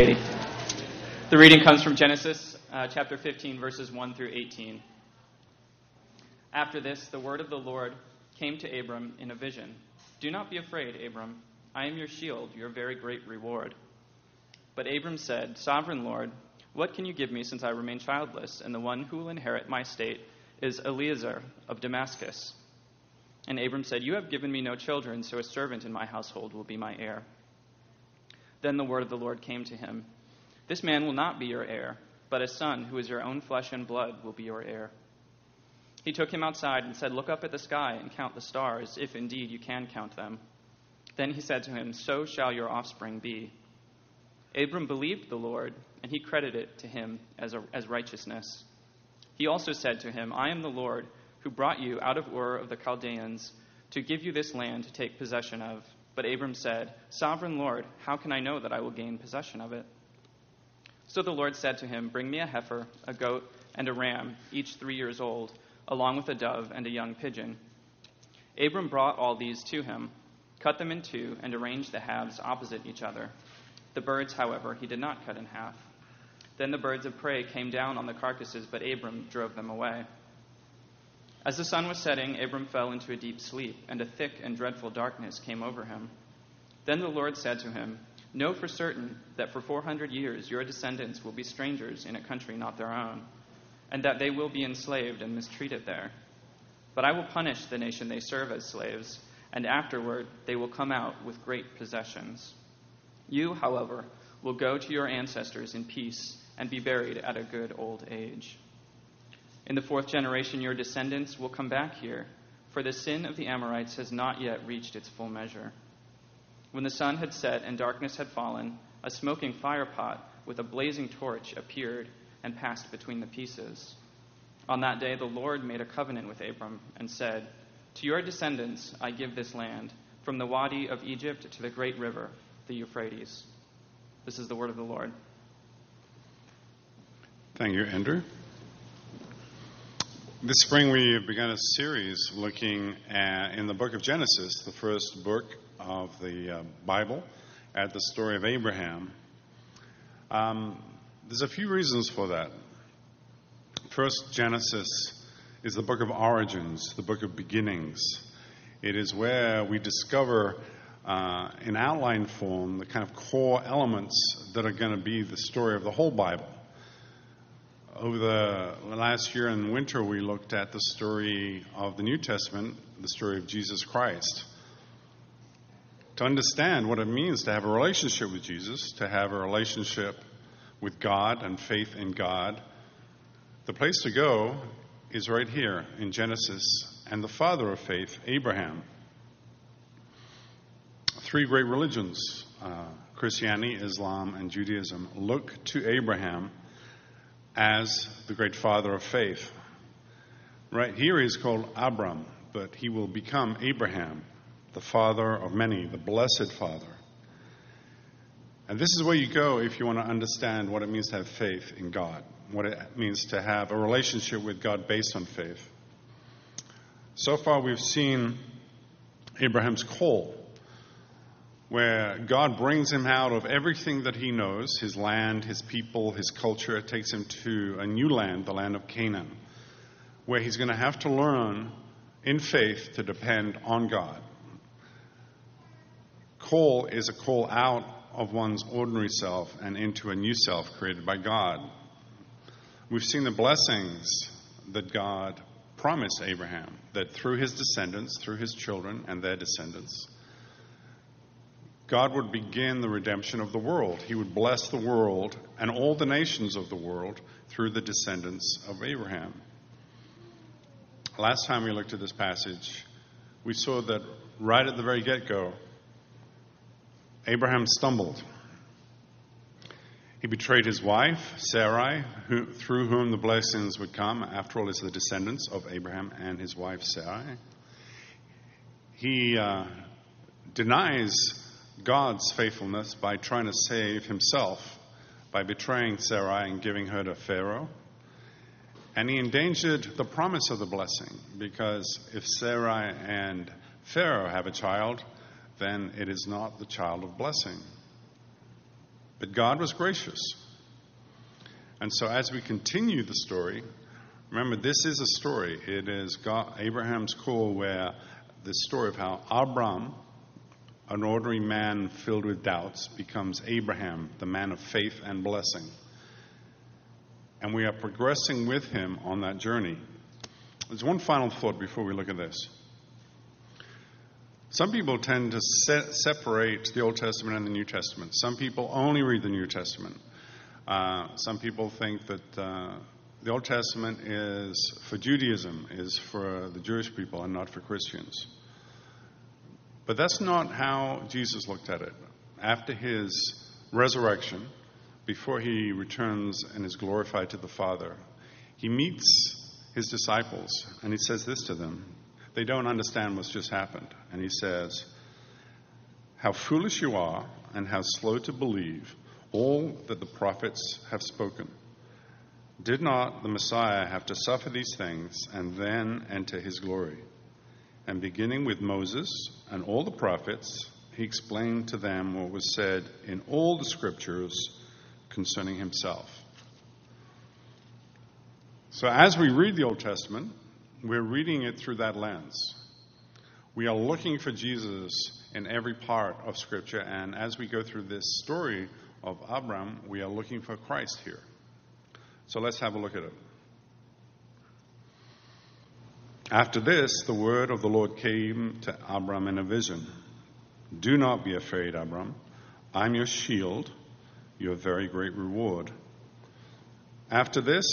The reading comes from Genesis uh, chapter 15, verses 1 through 18. After this, the word of the Lord came to Abram in a vision Do not be afraid, Abram. I am your shield, your very great reward. But Abram said, Sovereign Lord, what can you give me since I remain childless, and the one who will inherit my state is Eliezer of Damascus? And Abram said, You have given me no children, so a servant in my household will be my heir. Then the word of the Lord came to him This man will not be your heir, but a son who is your own flesh and blood will be your heir. He took him outside and said, Look up at the sky and count the stars, if indeed you can count them. Then he said to him, So shall your offspring be. Abram believed the Lord, and he credited it to him as, a, as righteousness. He also said to him, I am the Lord who brought you out of Ur of the Chaldeans to give you this land to take possession of. But Abram said, Sovereign Lord, how can I know that I will gain possession of it? So the Lord said to him, Bring me a heifer, a goat, and a ram, each three years old, along with a dove and a young pigeon. Abram brought all these to him, cut them in two, and arranged the halves opposite each other. The birds, however, he did not cut in half. Then the birds of prey came down on the carcasses, but Abram drove them away. As the sun was setting, Abram fell into a deep sleep, and a thick and dreadful darkness came over him. Then the Lord said to him, Know for certain that for 400 years your descendants will be strangers in a country not their own, and that they will be enslaved and mistreated there. But I will punish the nation they serve as slaves, and afterward they will come out with great possessions. You, however, will go to your ancestors in peace and be buried at a good old age. In the fourth generation, your descendants will come back here, for the sin of the Amorites has not yet reached its full measure. When the sun had set and darkness had fallen, a smoking firepot with a blazing torch appeared and passed between the pieces. On that day, the Lord made a covenant with Abram and said, To your descendants I give this land, from the Wadi of Egypt to the great river, the Euphrates. This is the word of the Lord. Thank you, Andrew. This spring, we began a series looking at, in the book of Genesis, the first book of the uh, Bible, at the story of Abraham. Um, there's a few reasons for that. First, Genesis is the book of origins, the book of beginnings. It is where we discover, uh, in outline form, the kind of core elements that are going to be the story of the whole Bible over the last year in winter, we looked at the story of the New Testament, the story of Jesus Christ. To understand what it means to have a relationship with Jesus, to have a relationship with God and faith in God, the place to go is right here in Genesis and the father of faith, Abraham. Three great religions, uh, Christianity, Islam, and Judaism, look to Abraham as the great father of faith. Right here he's called Abram, but he will become Abraham, the father of many, the blessed father. And this is where you go if you want to understand what it means to have faith in God, what it means to have a relationship with God based on faith. So far, we've seen Abraham's call where God brings him out of everything that he knows his land, his people, his culture, takes him to a new land, the land of Canaan, where he's going to have to learn in faith to depend on God. Call is a call out of one's ordinary self and into a new self created by God. We've seen the blessings that God promised Abraham, that through his descendants, through his children and their descendants, God would begin the redemption of the world. He would bless the world and all the nations of the world through the descendants of Abraham. Last time we looked at this passage, we saw that right at the very get go, Abraham stumbled. He betrayed his wife, Sarai, who, through whom the blessings would come. After all, it's the descendants of Abraham and his wife, Sarai. He uh, denies God's faithfulness by trying to save himself by betraying Sarai and giving her to Pharaoh. And he endangered the promise of the blessing because if Sarai and Pharaoh have a child, then it is not the child of blessing. But God was gracious. And so, as we continue the story, remember this is a story. It is God, Abraham's call, where the story of how Abram, an ordinary man filled with doubts, becomes Abraham, the man of faith and blessing. And we are progressing with him on that journey. There's one final thought before we look at this. Some people tend to se- separate the Old Testament and the New Testament. Some people only read the New Testament. Uh, some people think that uh, the Old Testament is for Judaism, is for the Jewish people, and not for Christians. But that's not how Jesus looked at it. After his resurrection, before he returns and is glorified to the Father, he meets his disciples and he says this to them they don't understand what's just happened. And he says, How foolish you are, and how slow to believe all that the prophets have spoken. Did not the Messiah have to suffer these things and then enter his glory? And beginning with Moses and all the prophets, he explained to them what was said in all the scriptures concerning himself. So, as we read the Old Testament, we're reading it through that lens. We are looking for Jesus in every part of Scripture, and as we go through this story of Abram, we are looking for Christ here. So let's have a look at it. After this, the word of the Lord came to Abram in a vision Do not be afraid, Abram. I'm your shield, your very great reward. After this,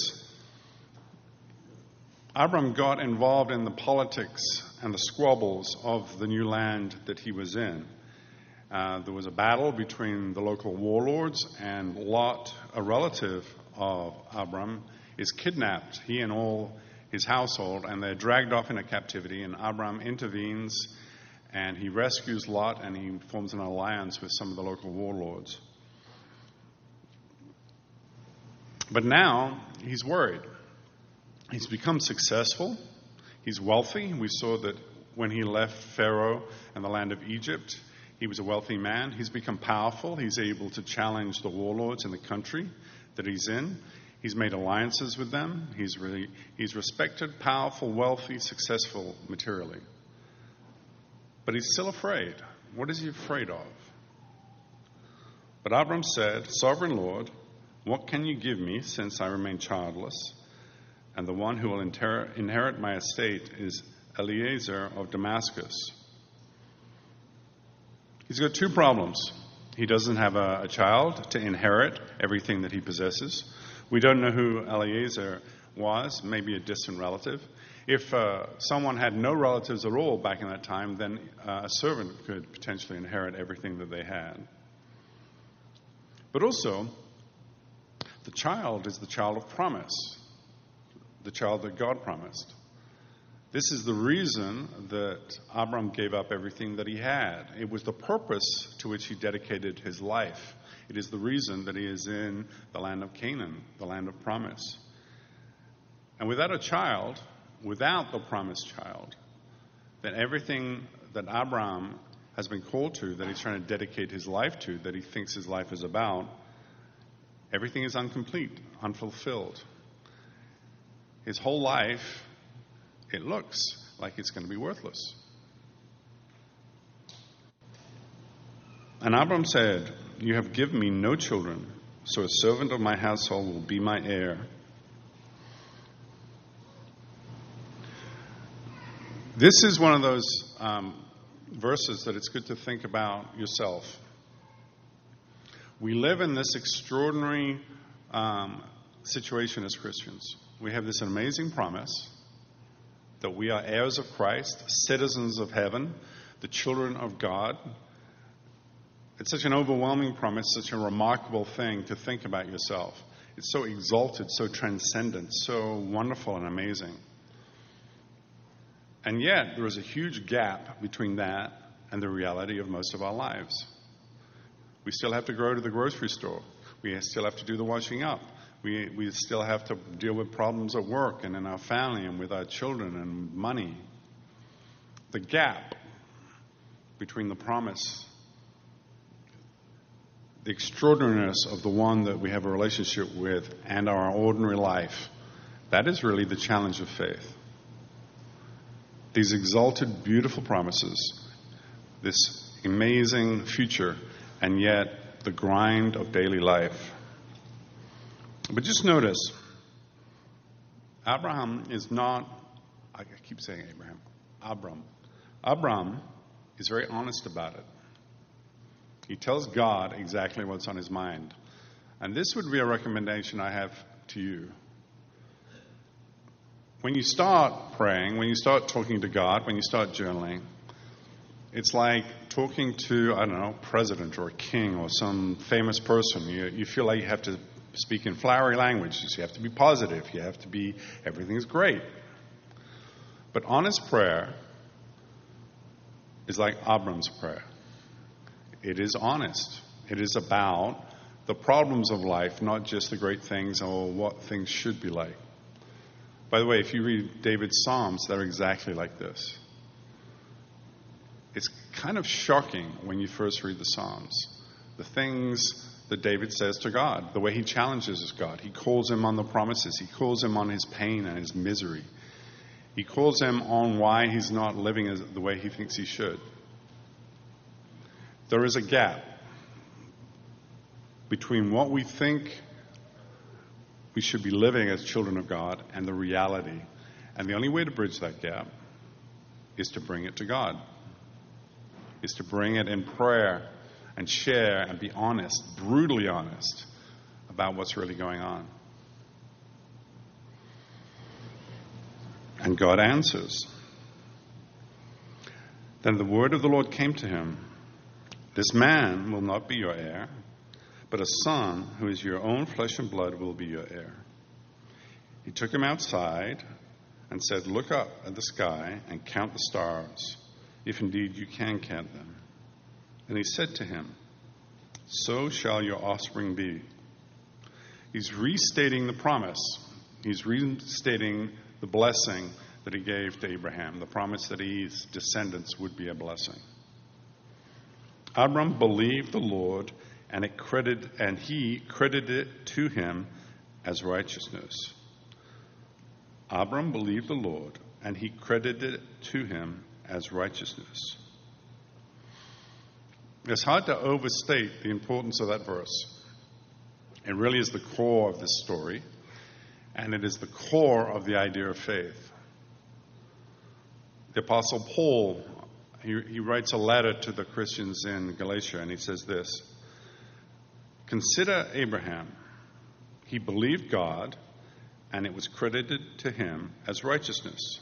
Abram got involved in the politics and the squabbles of the new land that he was in. Uh, there was a battle between the local warlords, and Lot, a relative of Abram, is kidnapped, he and all his household, and they're dragged off into captivity. And Abram intervenes and he rescues Lot and he forms an alliance with some of the local warlords. But now he's worried He's become successful. He's wealthy. We saw that when he left Pharaoh and the land of Egypt, he was a wealthy man. He's become powerful. He's able to challenge the warlords in the country that he's in. He's made alliances with them. He's, really, he's respected, powerful, wealthy, successful materially. But he's still afraid. What is he afraid of? But Abram said, Sovereign Lord, what can you give me since I remain childless? and the one who will inherit my estate is Eliezer of Damascus. He's got two problems. He doesn't have a, a, child to inherit everything that he possesses. We don't know who Eliezer was, maybe a distant relative. If uh, someone had no relatives at all back in that time, then uh, a servant could potentially inherit everything that they had. But also, the child is the child of promise the child that God promised. This is the reason that Abram gave up everything that he had. It was the purpose to which he dedicated his life. It is the reason that he is in the land of Canaan, the land of promise. And without a child, without the promised child, then everything that Abram has been called to, that he's trying to dedicate his life to, that he thinks his life is about, everything is incomplete, unfulfilled his whole life, it looks like it's going to be worthless. And Abram said, You have given me no children, so a servant of my household will be my heir. This is one of those um, verses that it's good to think about yourself. We live in this extraordinary um, situation as Christians we have this amazing promise that we are heirs of Christ, citizens of heaven, the children of God. It's such an overwhelming promise, such a remarkable thing to think about yourself. It's so exalted, so transcendent, so wonderful and amazing. And yet, there is a huge gap between that and the reality of most of our lives. We still have to go to the grocery store. We still have to do the washing up. We, we still have to deal with problems at work and in our family and with our children and money. The gap between the promise, the extraordinariness of the one that we have a relationship with and our ordinary life. That is really the challenge of faith. These exalted, beautiful promises, this amazing future, and yet the grind of daily life. But just notice, Abraham is not, I keep saying Abraham, Abram. Abram is very honest about it. He tells God exactly what's on his mind. And this would be a recommendation I have to you. When you start praying, when you start talking to God, when you start journaling, it's like talking to, I don't know, president or a king or some famous person. You, you feel like you have to speak in flowery languages. You have to be positive. You have to be, everything's great. But honest prayer is like Abram's prayer. It is honest. It is about the problems of life, not just the great things or what things should be like. By the way, if you read David's Psalms, they're exactly like this. It's kind of shocking when you first read the Psalms. The things that David says to God, the way he challenges God. He calls him on the promises, he calls him on his pain and his misery. He calls him on why he's not living the way he thinks he should. There is a gap between what we think we should be living as children of God and the reality. And the only way to bridge that gap is to bring it to God, is to bring it in prayer and share and be honest, brutally honest about what's really going on. And God answers. Then the word of the Lord came to him this man will not be your heir, but a son who is your own flesh and blood will be your heir. He took him outside and said, Look up at the sky and count the stars, if indeed you can count them. And he said to him, So shall your offspring be. He's restating the promise, he's restating the blessing that he gave to Abraham, the promise that his descendants would be a blessing. Abram believed the Lord, and it credited, and he credited it to him as righteousness. Abram believed the Lord, and he credited it to him as righteousness. It's hard to overstate the importance of that verse. It really is the core of this story, and it is the core of the idea of faith. The Apostle Paul he, he writes a letter to the Christians in Galatia, and he says this Consider Abraham. He believed God, and it was credited to him as righteousness.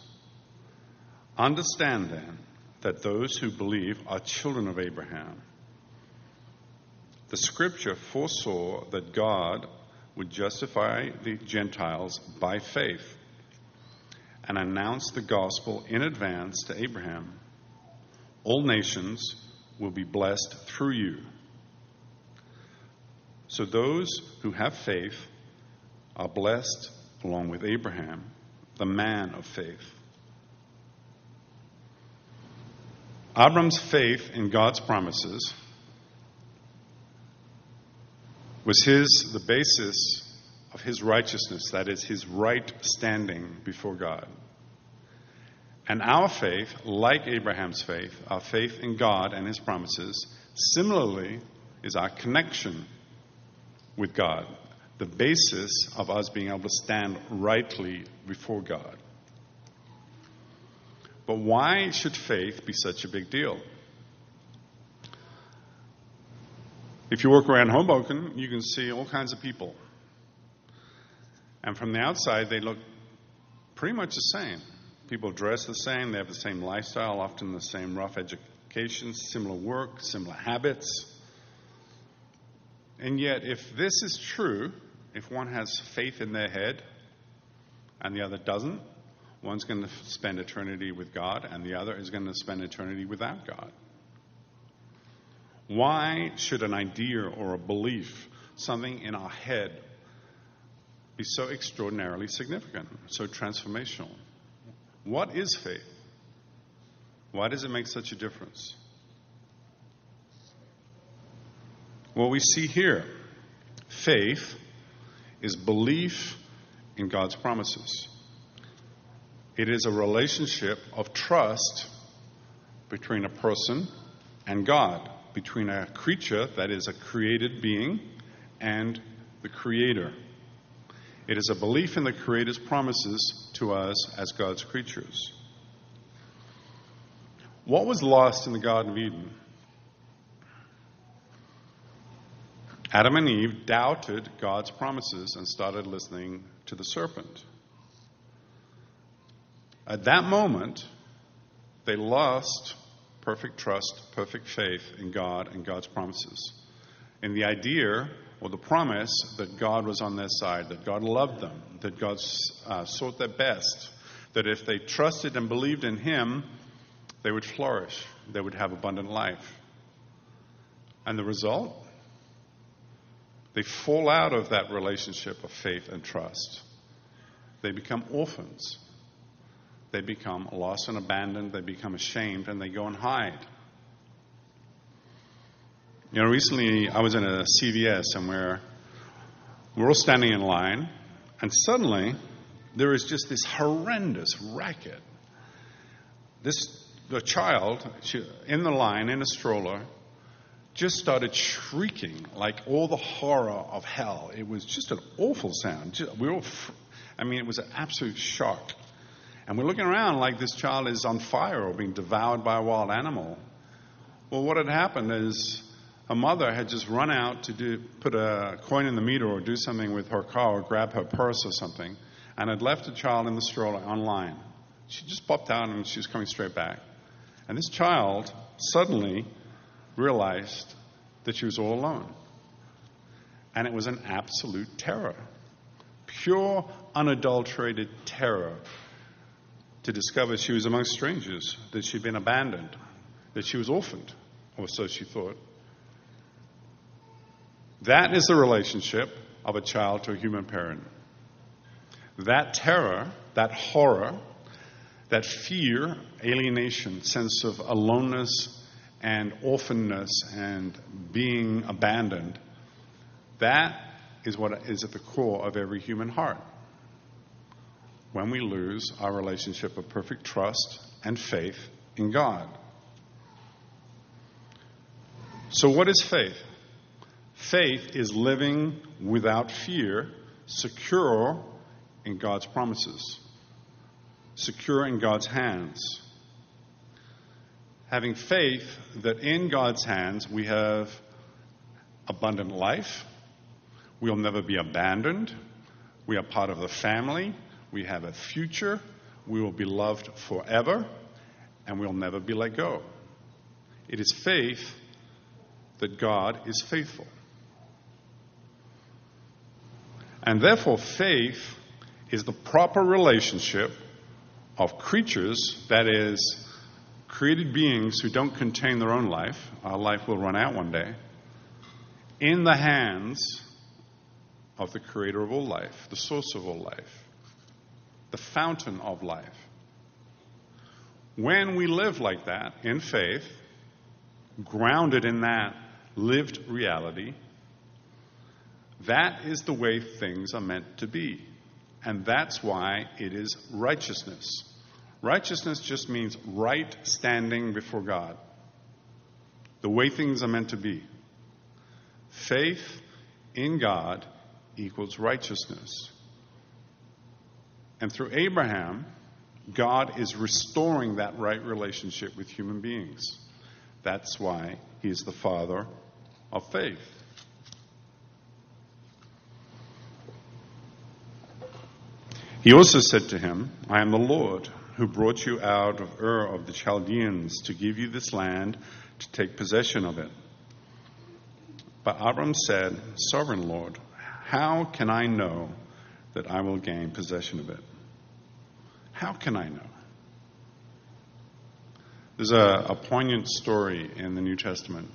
Understand then that those who believe are children of Abraham. The scripture foresaw that God would justify the Gentiles by faith and announce the gospel in advance to Abraham all nations will be blessed through you. So those who have faith are blessed along with Abraham, the man of faith. Abram's faith in God's promises was his the basis of his righteousness, that is his right standing before God. And our faith, like Abraham's faith, our faith in God and his promises, similarly is our connection with God, the basis of us being able to stand rightly before God. But why should faith be such a big deal? If you walk around Hoboken, you can see all kinds of people. And from the outside, they look pretty much the same. People dress the same, they have the same lifestyle, often the same rough education, similar work, similar habits. And yet, if this is true, if one has faith in their head and the other doesn't, one's going to spend eternity with God and the other is going to spend eternity without God. Why should an idea or a belief, something in our head, be so extraordinarily significant, so transformational? What is faith? Why does it make such a difference? Well, we see here faith is belief in God's promises. It is a relationship of trust between a person and God, between a creature that is a created being and the Creator. It is a belief in the Creator's promises to us as God's creatures. What was lost in the Garden of Eden? Adam and Eve doubted God's promises and started listening to the serpent. At that moment, they lost perfect trust, perfect faith in God and God's promises. In the idea or the promise that God was on their side, that God loved them, that God uh, sought their best, that if they trusted and believed in Him, they would flourish, they would have abundant life. And the result? They fall out of that relationship of faith and trust. They become orphans. They become lost and abandoned. They become ashamed and they go and hide. You know, recently I was in a CVS and we're, all standing in line, and suddenly there is just this horrendous racket. This the child she, in the line in a stroller just started shrieking like all the horror of hell. It was just an awful sound. We were, I mean, it was an absolute shock. And we're looking around like this child is on fire or being devoured by a wild animal. Well, what had happened is a mother had just run out to do, put a coin in the meter or do something with her car or grab her purse or something, and had left a child in the stroller online. She just popped out and she was coming straight back. And this child suddenly realized that she was all alone. And it was an absolute terror. Pure, unadulterated terror to discover she was among strangers, that she'd been abandoned, that she was orphaned, or so she thought. That is the relationship of a child to a human parent. That terror, that horror, that fear, alienation, sense of aloneness and orphanness and being abandoned, that is what is at the core of every human heart. When we lose our relationship of perfect trust and faith in God. So, what is faith? Faith is living without fear, secure in God's promises, secure in God's hands having faith that in God's hands we have abundant life, we'll never be abandoned, we are part of the family, we have a future, we will be loved forever, and we'll never be let go. It is faith that God is faithful. And therefore, faith is the proper relationship of creatures, that is, created beings who don't contain their own life, our life will run out one day, in the hands of the creator of all life, the source of all life, the fountain of life. When we live like that in faith, grounded in that lived reality, that is the way things are meant to be. And that's why it is righteousness. Righteousness just means right standing before God, the way things are meant to be. Faith in God equals righteousness. And through Abraham, God is restoring that right relationship with human beings. That's why he is the father of faith. He also said to him, I am the Lord who brought you out of Ur of the Chaldeans to give you this land to take possession of it. But Abram said, Sovereign Lord, how can I know that I will gain possession of it? How can I know? There's a, a poignant story in the New Testament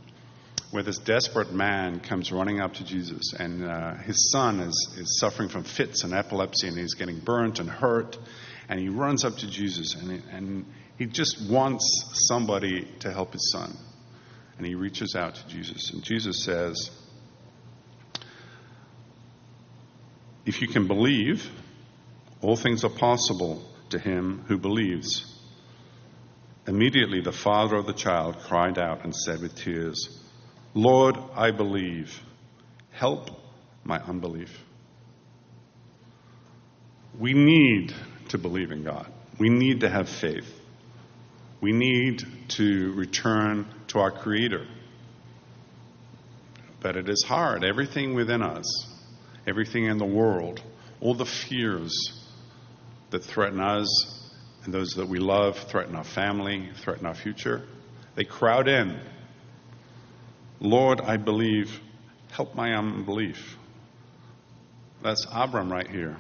where this desperate man comes running up to Jesus, and uh, his son is, is suffering from fits and epilepsy, and he's getting burnt and hurt, and he runs up to Jesus, and and he just wants somebody to help his son. And he reaches out to Jesus, and Jesus says, If you can believe, all things are possible to him who believes. Immediately the father of the child cried out and said with tears, Lord, I believe. Help my unbelief. We need to believe in God. We need to have faith. We need to return to our Creator. But it is hard. Everything within us, everything in the world, all the fears that threaten us and those that we love, threaten our family, threaten our future, they crowd in. Lord, I believe, help my unbelief. That's Abram right here.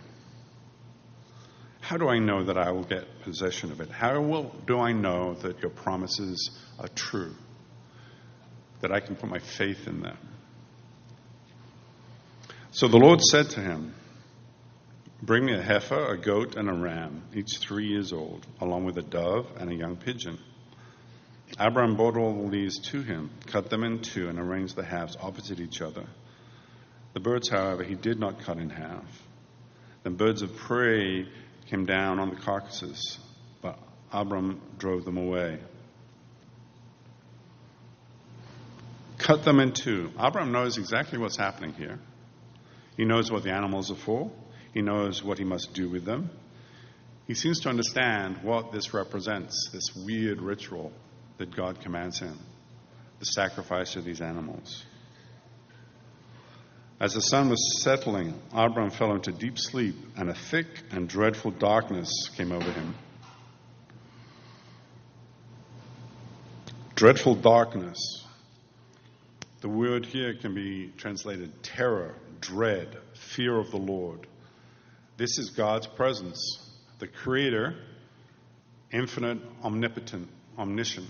How do I know that I will get possession of it? How will, do I know that your promises are true? That I can put my faith in them? So the Lord said to him, Bring me a heifer, a goat, and a ram, each three years old, along with a dove and a young pigeon. Abram brought all these to him, cut them in two, and arranged the halves opposite each other. The birds, however, he did not cut in half. Then birds of prey came down on the carcasses, but Abram drove them away. Cut them in two. Abram knows exactly what's happening here. He knows what the animals are for. He knows what he must do with them. He seems to understand what this represents this weird ritual that God commands him the sacrifice of these animals. As the sun was settling, Abram fell into deep sleep, and a thick and dreadful darkness came over him. Dreadful darkness. The word here can be translated terror, dread, fear of the Lord. This is God's presence, the Creator, infinite, omnipotent, omniscient,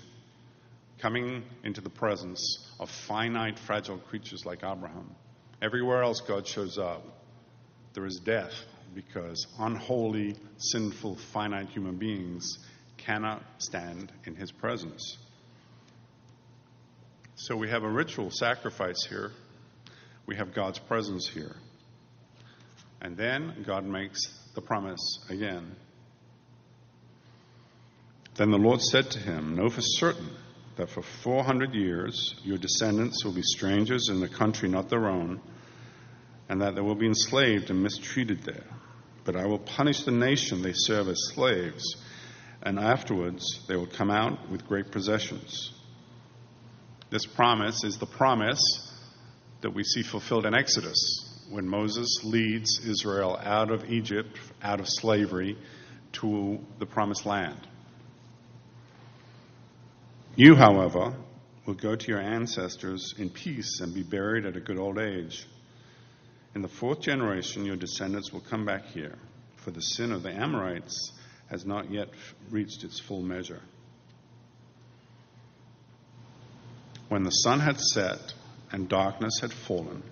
coming into the presence of finite, fragile creatures like Abraham. Everywhere else God shows up, there is death because unholy, sinful, finite human beings cannot stand in his presence. So we have a ritual sacrifice here. We have God's presence here. And then God makes the promise again. Then the Lord said to him, Know for certain that for 400 years your descendants will be strangers in a country not their own, and that they will be enslaved and mistreated there. But I will punish the nation they serve as slaves, and afterwards they will come out with great possessions. This promise is the promise that we see fulfilled in Exodus when Moses leads Israel out of Egypt, out of slavery, to the promised land. You, however, will go to your ancestors in peace and be buried at a good old age. In the fourth generation, your descendants will come back here, for the sin of the Amorites has not yet reached its full measure. When the sun had set and darkness had fallen,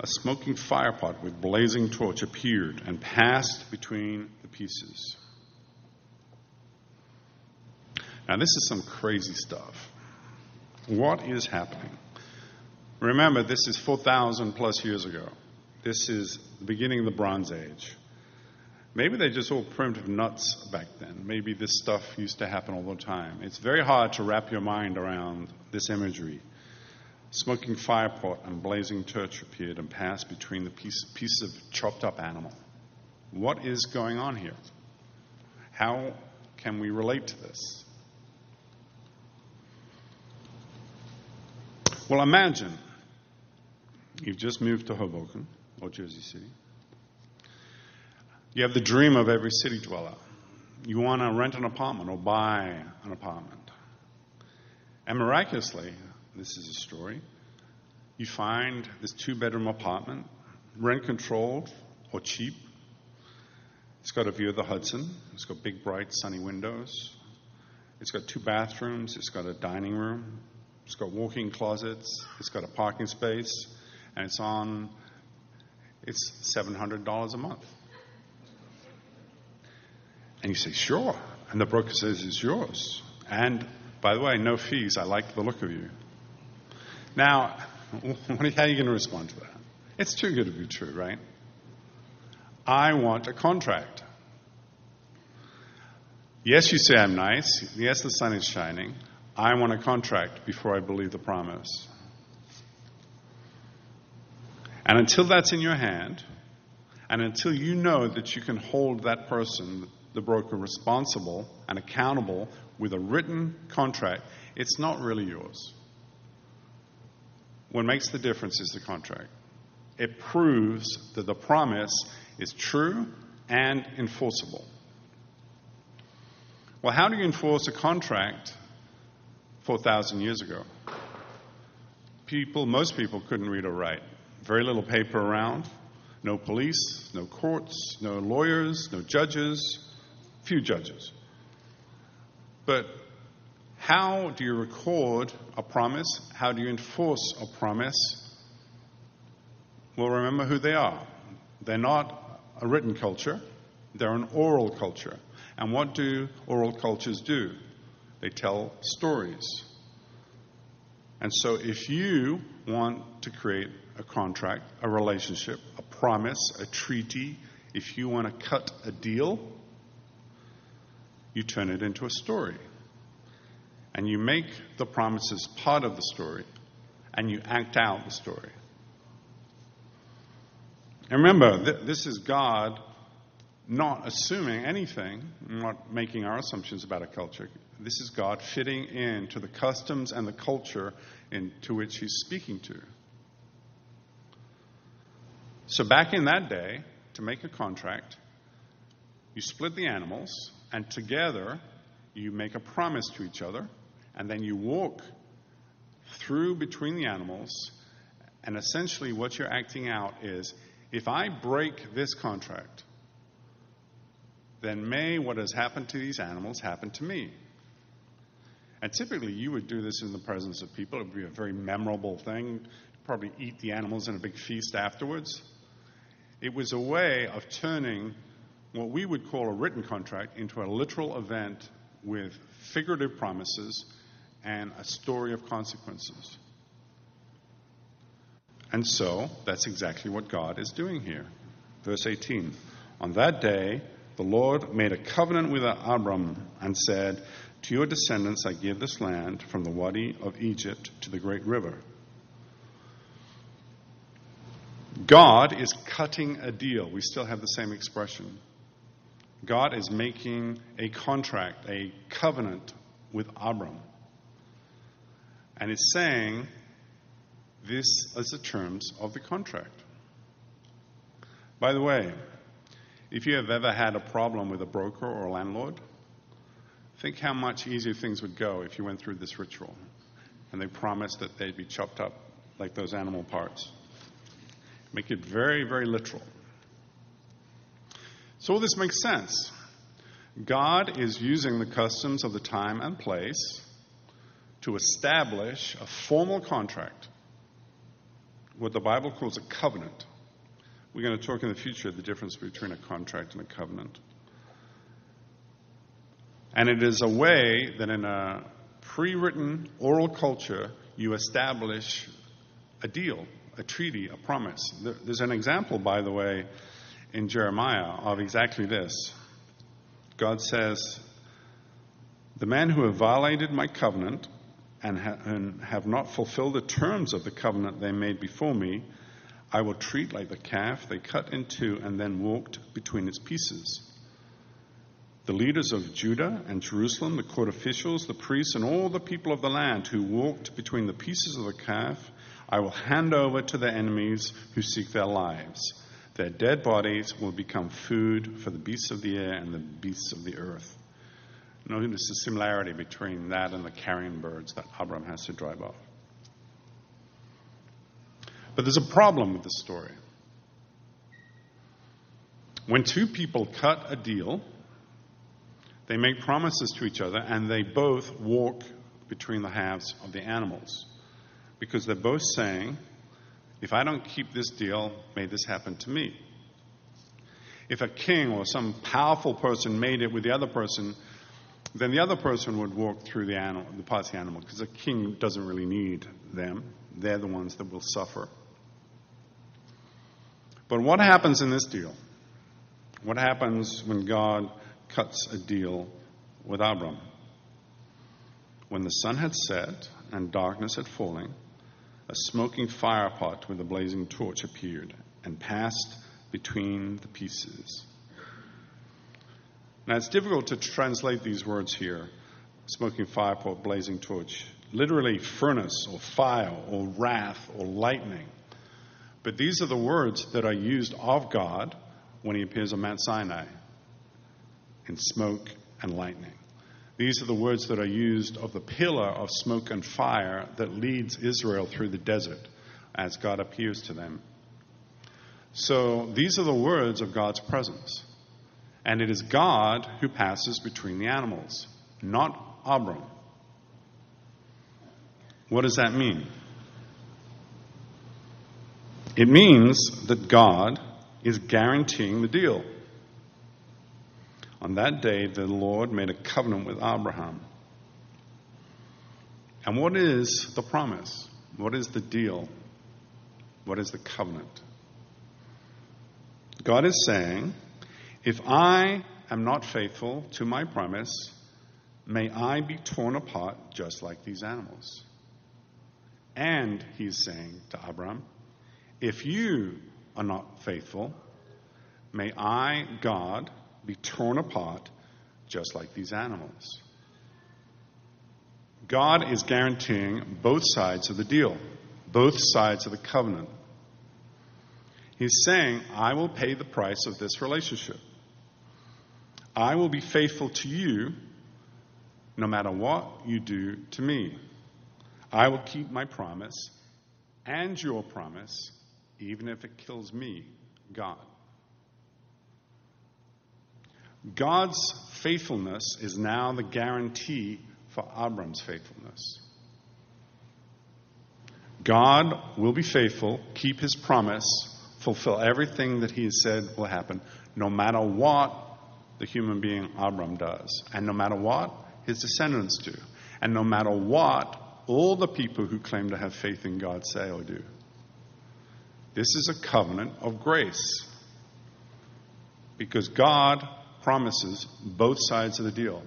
a smoking firepot with blazing torch appeared and passed between the pieces. Now, this is some crazy stuff. What is happening? Remember, this is 4,000 plus years ago. This is the beginning of the Bronze Age. Maybe they're just all primitive nuts back then. Maybe this stuff used to happen all the time. It's very hard to wrap your mind around this imagery. Smoking firepot and blazing torch appeared and passed between the piece, pieces of chopped up animal. What is going on here? How can we relate to this? Well, imagine you've just moved to Hoboken or Jersey City. You have the dream of every city dweller. You want to rent an apartment or buy an apartment. And miraculously, this is a story. You find this two bedroom apartment, rent controlled or cheap. It's got a view of the Hudson. It's got big, bright, sunny windows. It's got two bathrooms. It's got a dining room. It's got walk in closets. It's got a parking space. And it's on, it's $700 a month. And you say, sure. And the broker says, it's yours. And by the way, no fees. I like the look of you. Now, how are you going to respond to that? It's too good to be true, right? I want a contract. Yes, you say I'm nice. Yes, the sun is shining. I want a contract before I believe the promise. And until that's in your hand, and until you know that you can hold that person, the broker, responsible and accountable with a written contract, it's not really yours. What makes the difference is the contract. It proves that the promise is true and enforceable. Well, how do you enforce a contract 4,000 years ago? People, most people couldn't read or write. Very little paper around, no police, no courts, no lawyers, no judges, few judges. But how do you record a promise? How do you enforce a promise? Well, remember who they are. They're not a written culture, they're an oral culture. And what do oral cultures do? They tell stories. And so, if you want to create a contract, a relationship, a promise, a treaty, if you want to cut a deal, you turn it into a story. And you make the promises part of the story, and you act out the story. And remember, th- this is God not assuming anything, not making our assumptions about a culture. This is God fitting into the customs and the culture into which He's speaking to. So, back in that day, to make a contract, you split the animals, and together you make a promise to each other, and then you walk through between the animals. And essentially, what you're acting out is if I break this contract, then may what has happened to these animals happen to me. And typically, you would do this in the presence of people. It would be a very memorable thing. Probably eat the animals in a big feast afterwards. It was a way of turning what we would call a written contract into a literal event with figurative promises and a story of consequences. And so, that's exactly what God is doing here. Verse 18 On that day, the Lord made a covenant with Abram and said, To your descendants I give this land from the Wadi of Egypt to the great river. God is cutting a deal. We still have the same expression. God is making a contract, a covenant with Abram. And it's saying, this is the terms of the contract. By the way, if you have ever had a problem with a broker or a landlord, think how much easier things would go if you went through this ritual and they promised that they'd be chopped up like those animal parts. Make it very, very literal. So all this makes sense. God is using the customs of the time and place to establish a formal contract, what the Bible calls a covenant. We're going to talk in the future the difference between a contract and a covenant. And it is a way that in a pre written oral culture, you establish a deal, a treaty, a promise. There's an example, by the way, in Jeremiah of exactly this. God says, The men who have violated my covenant and, ha- and have not fulfilled the terms of the covenant they made before me, I will treat like the calf they cut in two and then walked between its pieces. The leaders of Judah and Jerusalem, the court officials, the priests, and all the people of the land who walked between the pieces of the calf, I will hand over to their enemies who seek their lives. Their dead bodies will become food for the beasts of the air and the beasts of the earth. Notice the similarity between that and the carrion birds that Abram has to drive off. But there's a problem with the story. When two people cut a deal, they make promises to each other and they both walk between the halves of the animals. Because they're both saying, if I don't keep this deal, may this happen to me. If a king or some powerful person made it with the other person, then the other person would walk through the, animal, the parts of the animal because a king doesn't really need them. They're the ones that will suffer. But what happens in this deal? What happens when God cuts a deal with Abram? When the sun had set and darkness had fallen, a smoking firepot with a blazing torch appeared and passed between the pieces. Now, it's difficult to translate these words here smoking firepot, blazing torch, literally furnace or fire or wrath or lightning. But these are the words that are used of God when he appears on Mount Sinai in smoke and lightning. These are the words that are used of the pillar of smoke and fire that leads Israel through the desert as God appears to them. So these are the words of God's presence. And it is God who passes between the animals, not Abram. What does that mean? It means that God is guaranteeing the deal. On that day, the Lord made a covenant with Abraham. And what is the promise? What is the deal? What is the covenant? God is saying, if I am not faithful to my promise, may I be torn apart just like these animals. And he's saying to Abram, if you are not faithful, may I, God, be torn apart just like these animals. God is guaranteeing both sides of the deal, both sides of the covenant. He's saying, I will pay the price of this relationship. I will be faithful to you no matter what you do to me. I will keep my promise and your promise, even if it kills me, God. God's faithfulness is now the guarantee for Abram's faithfulness. God will be faithful, keep his promise, fulfill everything that he has said will happen, no matter what the human being Abram does, and no matter what his descendants do, and no matter what all the people who claim to have faith in God say or do. This is a covenant of grace because God promises both sides of the deal.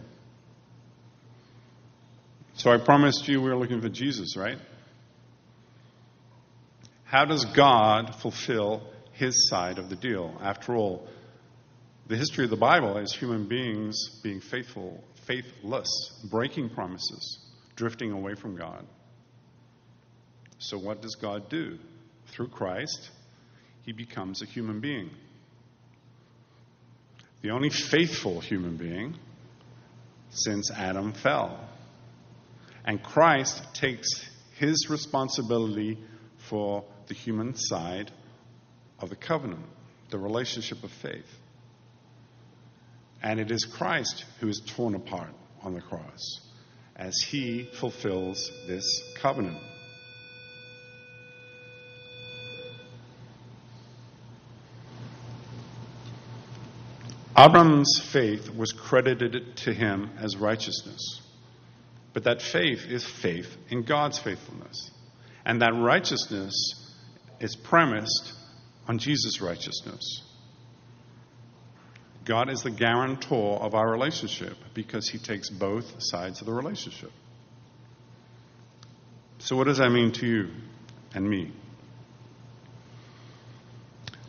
So I promised you we were looking for Jesus, right? How does God fulfill his side of the deal? After all, the history of the Bible is human beings being faithful, faithless, breaking promises, drifting away from God. So, what does God do? Through Christ, he becomes a human being. The only faithful human being since Adam fell. And Christ takes his responsibility for the human side of the covenant, the relationship of faith. And it is Christ who is torn apart on the cross as he fulfills this covenant. Abram's faith was credited to him as righteousness. But that faith is faith in God's faithfulness. And that righteousness is premised on Jesus' righteousness. God is the guarantor of our relationship because he takes both sides of the relationship. So, what does that mean to you and me?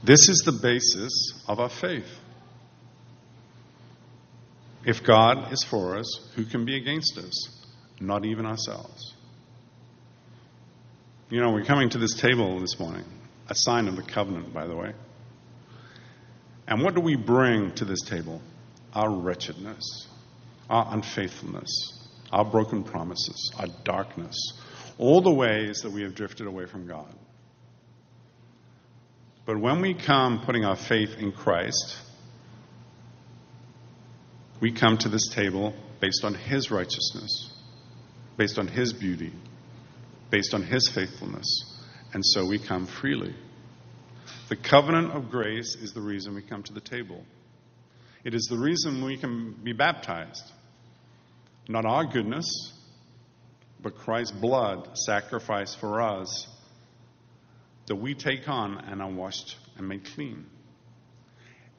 This is the basis of our faith. If God is for us, who can be against us? Not even ourselves. You know, we're coming to this table this morning, a sign of the covenant, by the way. And what do we bring to this table? Our wretchedness, our unfaithfulness, our broken promises, our darkness, all the ways that we have drifted away from God. But when we come putting our faith in Christ, we come to this table based on His righteousness, based on His beauty, based on His faithfulness, and so we come freely. The covenant of grace is the reason we come to the table. It is the reason we can be baptized. Not our goodness, but Christ's blood sacrificed for us that we take on and are washed and made clean.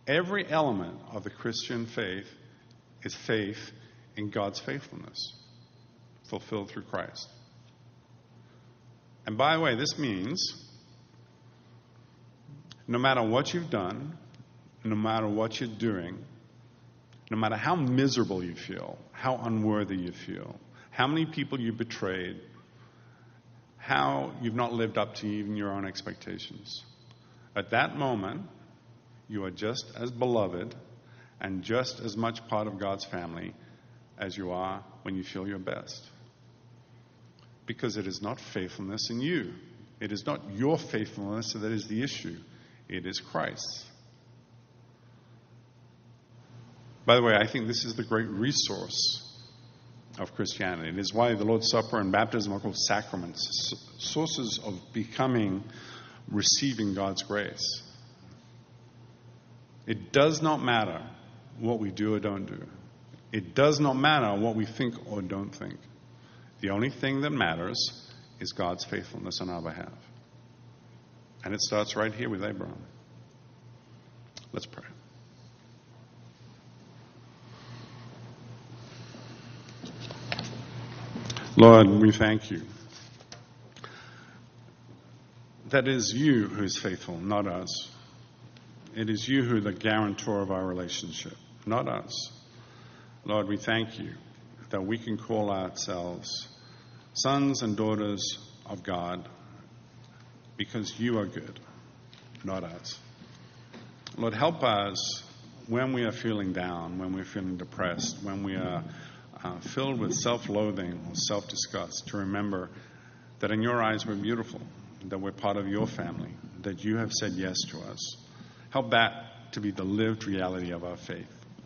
Every element of the Christian faith is faith in God's faithfulness, fulfilled through Christ. And by the way, this means no matter what you've done, no matter what you're doing, no matter how miserable you feel, how unworthy you feel, how many people you betrayed, how you've not lived up to even your own expectations. At that moment, you are just as beloved and just as much part of God's family as you are when you feel your best. Because it is not faithfulness in you, it is not your faithfulness that is the issue, it is Christ's. By the way, I think this is the great resource of Christianity. It is why the Lord's Supper and baptism are called sacraments, sources of becoming, receiving God's grace. It does not matter what we do or don't do. It does not matter what we think or don't think. The only thing that matters is God's faithfulness on our behalf. And it starts right here with Abraham. Let's pray. Lord, we thank you. That is you who is faithful, not us. It is you who are the guarantor of our relationship, not us. Lord, we thank you that we can call ourselves sons and daughters of God because you are good, not us. Lord, help us when we are feeling down, when we're feeling depressed, when we are uh, filled with self loathing or self disgust, to remember that in your eyes we're beautiful, that we're part of your family, that you have said yes to us. Help that to be the lived reality of our faith.